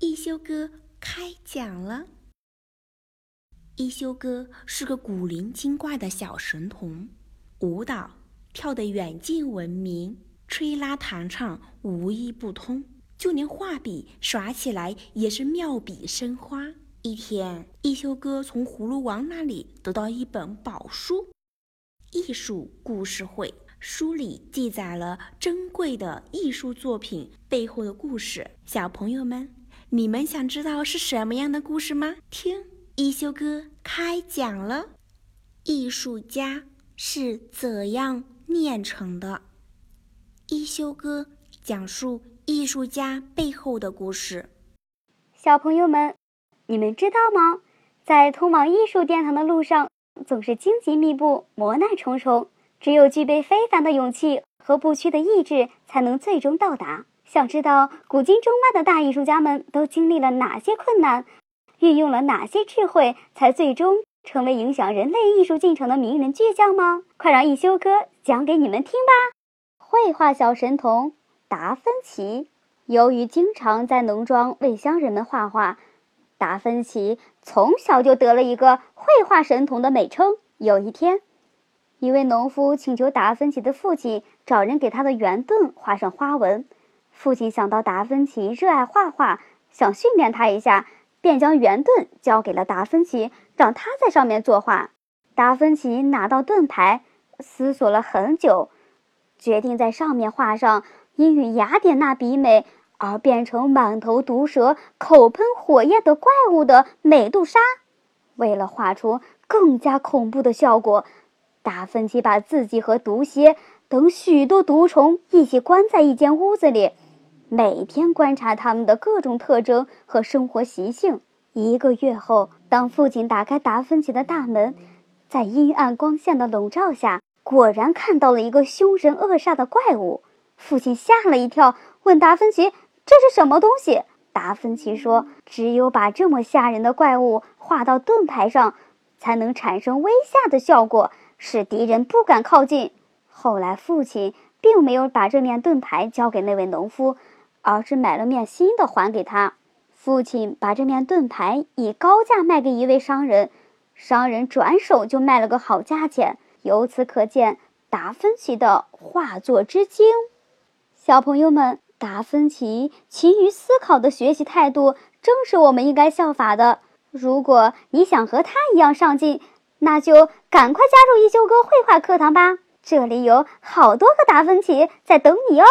一休哥开讲了。一休哥是个古灵精怪的小神童，舞蹈跳得远近闻名，吹拉弹唱无一不通，就连画笔耍起来也是妙笔生花。一天，一休哥从葫芦王那里得到一本宝书《艺术故事会》，书里记载了珍贵的艺术作品背后的故事。小朋友们，你们想知道是什么样的故事吗？听一休哥开讲了。艺术家是怎样炼成的？一休哥讲述艺术家背后的故事。小朋友们。你们知道吗？在通往艺术殿堂的路上，总是荆棘密布、磨难重重。只有具备非凡的勇气和不屈的意志，才能最终到达。想知道古今中外的大艺术家们都经历了哪些困难，运用了哪些智慧，才最终成为影响人类艺术进程的名人巨匠吗？快让一休哥讲给你们听吧！绘画小神童达芬奇，由于经常在农庄为乡人们画画。达芬奇从小就得了一个绘画神童的美称。有一天，一位农夫请求达芬奇的父亲找人给他的圆盾画上花纹。父亲想到达芬奇热爱画画，想训练他一下，便将圆盾交给了达芬奇，让他在上面作画。达芬奇拿到盾牌，思索了很久，决定在上面画上因与雅典娜比美。而变成满头毒蛇、口喷火焰的怪物的美杜莎。为了画出更加恐怖的效果，达芬奇把自己和毒蝎等许多毒虫一起关在一间屋子里，每天观察它们的各种特征和生活习性。一个月后，当父亲打开达芬奇的大门，在阴暗光线的笼罩下，果然看到了一个凶神恶煞的怪物。父亲吓了一跳，问达芬奇。这是什么东西？达芬奇说：“只有把这么吓人的怪物画到盾牌上，才能产生威吓的效果，使敌人不敢靠近。”后来，父亲并没有把这面盾牌交给那位农夫，而是买了面新的还给他。父亲把这面盾牌以高价卖给一位商人，商人转手就卖了个好价钱。由此可见，达芬奇的画作之精。小朋友们。达芬奇勤于思考的学习态度正是我们应该效法的。如果你想和他一样上进那就赶快加入一休哥绘画课堂吧。这里有好多个达芬奇在等你哦。